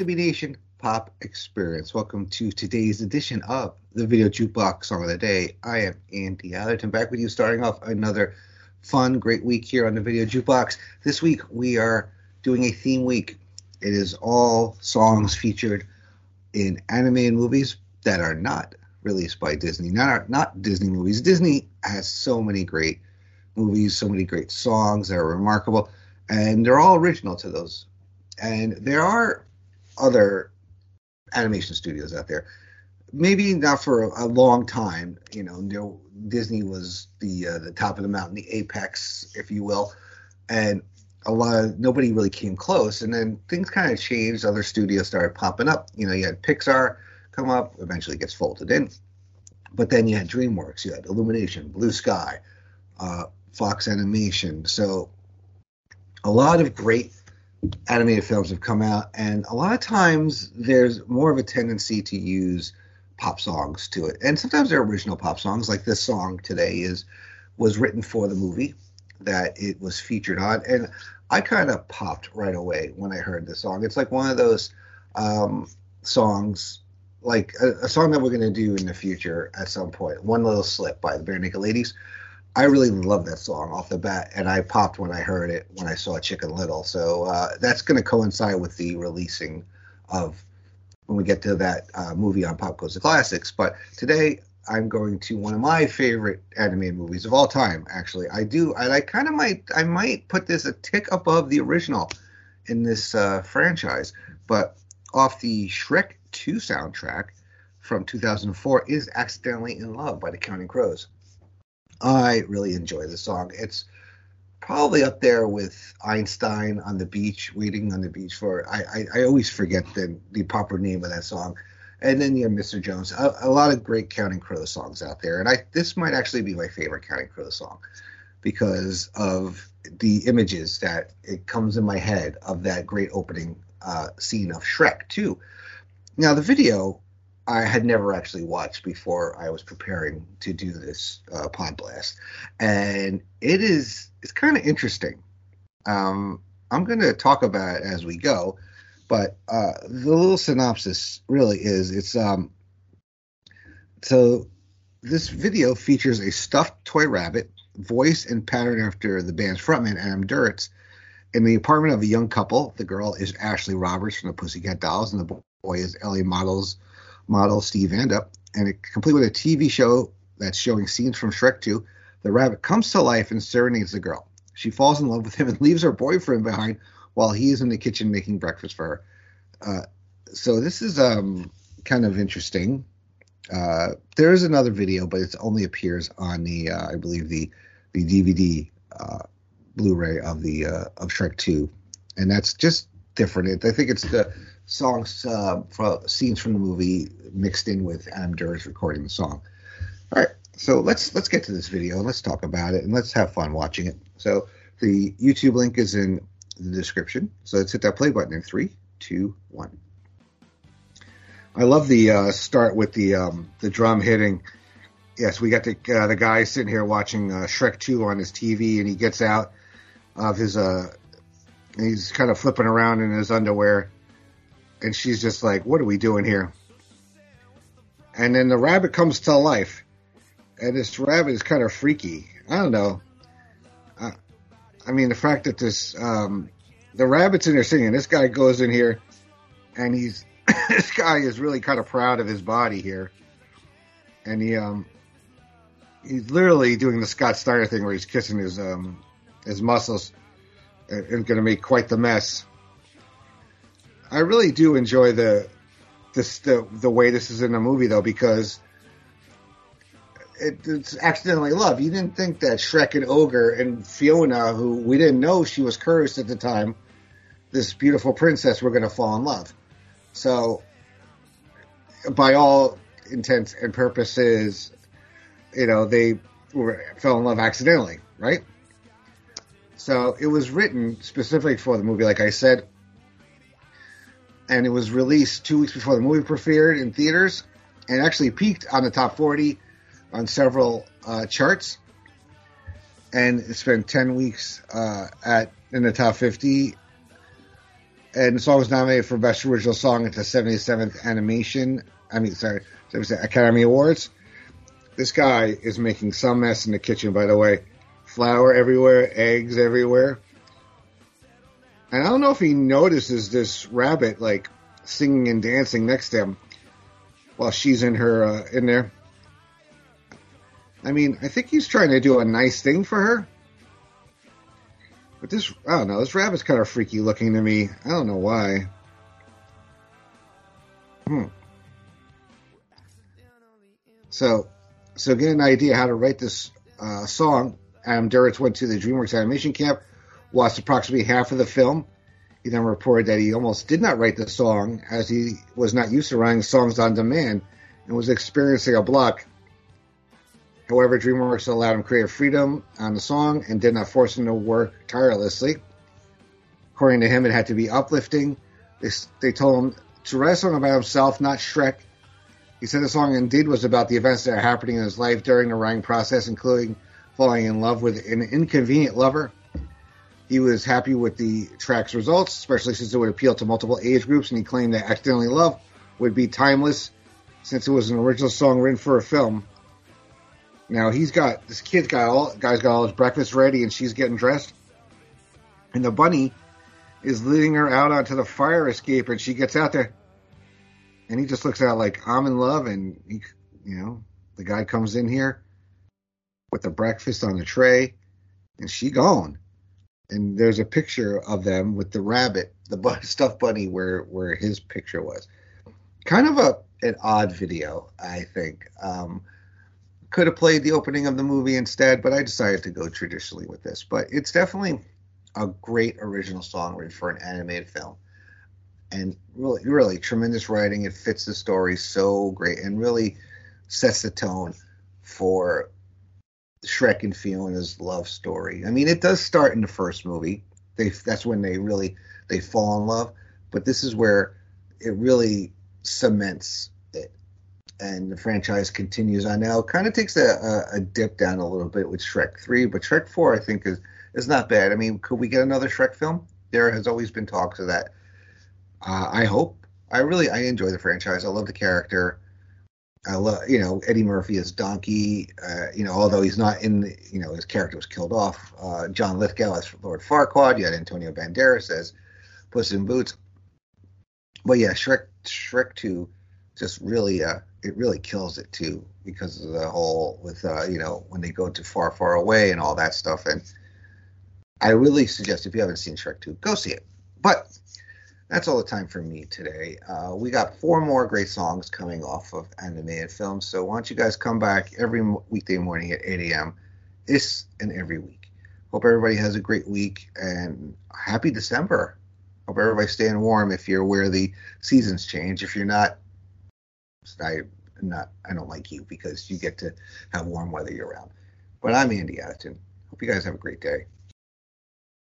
To Be Nation Pop Experience. Welcome to today's edition of the Video Jukebox Song of the Day. I am Andy Atherton, back with you, starting off another fun, great week here on the Video Jukebox. This week we are doing a theme week it is all songs featured in anime and movies that are not released by Disney, not not Disney movies. Disney has so many great movies, so many great songs that are remarkable, and they're all original to those. And there are other animation studios out there. Maybe not for a, a long time. You know, Disney was the uh, the top of the mountain, the apex, if you will, and a lot of nobody really came close and then things kind of changed other studios started popping up you know you had pixar come up eventually gets folded in but then you had dreamworks you had illumination blue sky uh, fox animation so a lot of great animated films have come out and a lot of times there's more of a tendency to use pop songs to it and sometimes they're original pop songs like this song today is was written for the movie that it was featured on, and I kind of popped right away when I heard the song. It's like one of those um, songs, like a, a, song that we're going to do in the future at some point. One Little Slip by the Barenaked Ladies. I really love that song off the bat, and I popped when I heard it when I saw Chicken Little. So uh, that's going to coincide with the releasing of when we get to that uh, movie on Pop Goes the Classics. But today I'm going to one of my favorite animated movies of all time. Actually, I do. I, I kind of might. I might put this a tick above the original in this uh, franchise. But off the Shrek 2 soundtrack from 2004 is "Accidentally in Love" by the Counting Crows. I really enjoy the song. It's probably up there with Einstein on the beach, waiting on the beach for. I I, I always forget the the proper name of that song and then you have Mr. Jones. A, a, lot of great Counting Crows songs out there, and I this might actually be my favorite Counting Crows song because of the images that it comes in my head of that great opening uh, scene of Shrek 2. Now the video I had never actually watched before I was preparing to do this uh, pod blast, and it is it's kind of interesting. Um, I'm going to talk about it as we go but uh, the little synopsis really is it's um so this video features a stuffed toy rabbit, voiced and patterned after the band's frontman Adam Duritz, in the apartment of a young couple. The girl is Ashley Roberts from the Pussycat Dolls, and the boy is LA models model Steve Vanda. And it, complete with a TV show that's showing scenes from Shrek 2, the rabbit comes to life and serenades the girl. She falls in love with him and leaves her boyfriend behind while he is in the kitchen making breakfast for her. Uh, so this is um, kind of interesting. Uh, there is another video, but it only appears on the, uh, I believe the the DVD uh, Blu-ray of the uh, of Shrek Two, and that's just different. I think it's the songs uh, from scenes from the movie mixed in with Adam Duritz recording the song. All right, so let's let's get to this video and let's talk about it and let's have fun watching it. So the YouTube link is in the description. So let's hit that play button in three, two, one. I love the uh, start with the um, the drum hitting. Yes, we got the uh, the guy sitting here watching uh, Shrek Two on his TV, and he gets out of his uh, he's kind of flipping around in his underwear, and she's just like, "What are we doing here?" And then the rabbit comes to life, and this rabbit is kind of freaky. I don't know. I mean, the fact that this um, the rabbits in there singing. This guy goes in here, and he's this guy is really kind of proud of his body here, and he um he's literally doing the Scott Steiner thing where he's kissing his um his muscles and, and going to make quite the mess. I really do enjoy the this the the way this is in the movie though because it, it's accidentally love. You didn't think that Shrek and Ogre and Fiona, who we didn't know she was cursed at the time, this beautiful princess, were going to fall in love. So, by all intents and purposes, you know, they were, fell in love accidentally, right? So it was written specifically for the movie, like I said, and it was released two weeks before the movie premiered in theaters, and actually peaked on the top 40 on several uh, charts, and it spent 10 weeks uh, at in the top 50. And the song was nominated for Best Original Song at the 77th Animation, I mean, sorry, Academy Awards. This guy is making some mess in the kitchen, by the way. Flour everywhere, eggs everywhere. And I don't know if he notices this rabbit like singing and dancing next to him while she's in her uh, in there. I mean, I think he's trying to do a nice thing for her. But this, I don't know, this rabbit's kind of freaky looking to me. I don't know why. Hmm. So, so get an idea how to write this uh, song. Adam Duritz went to the DreamWorks animation camp, watched approximately half of the film. He then reported that he almost did not write the song as he was not used to writing songs on demand and was experiencing a block. However, DreamWorks allowed him creative freedom on the song and did not force him to work tirelessly. According to him, it had to be uplifting. They, they told him to write a song about himself, not Shrek. He said the song indeed was about the events that are happening in his life during the writing process, including falling in love with an inconvenient lover he was happy with the track's results, especially since it would appeal to multiple age groups, and he claimed that Accidentally Love would be timeless since it was an original song written for a film. Now he's got this kid's got all guy's got all his breakfast ready and she's getting dressed. And the bunny is leading her out onto the fire escape and she gets out there and he just looks at like I'm in love and he, you know the guy comes in here with the breakfast on the tray and she gone and there's a picture of them with the rabbit, the stuffed bunny, where where his picture was. Kind of a an odd video, I think. Um, could have played the opening of the movie instead, but I decided to go traditionally with this. But it's definitely a great original song for an animated film, and really, really tremendous writing. It fits the story so great, and really sets the tone for Shrek and Fiona's love story. I mean, it does start in the first movie. They that's when they really they fall in love, but this is where it really cements it, and the franchise continues on. Now, kind of takes a, a, a, dip down a little bit with Shrek Three, but Shrek Four, I think, is is not bad. I mean, could we get another Shrek film? There has always been talks of that. Uh, I hope. I really I enjoy the franchise. I love the character. I love, you know, Eddie Murphy as Donkey. Uh, you know, although he's not in, the, you know, his character was killed off. Uh, John Lithgow as Lord Farquaad. You had Antonio Banderas as Puss in Boots. But yeah, Shrek, Shrek Two, just really, uh, it really kills it too because of the whole with, uh, you know, when they go to far, far away and all that stuff. And I really suggest if you haven't seen Shrek Two, go see it. But that's all the time for me today. Uh, we got four more great songs coming off of animated films. So why don't you guys come back every weekday morning at 8 a.m. This and every week. Hope everybody has a great week and happy December. Hope everybody's staying warm if you're where the seasons change. If you're not, I not I don't like you because you get to have warm weather year round. But I'm Andy Atherton. Hope you guys have a great day.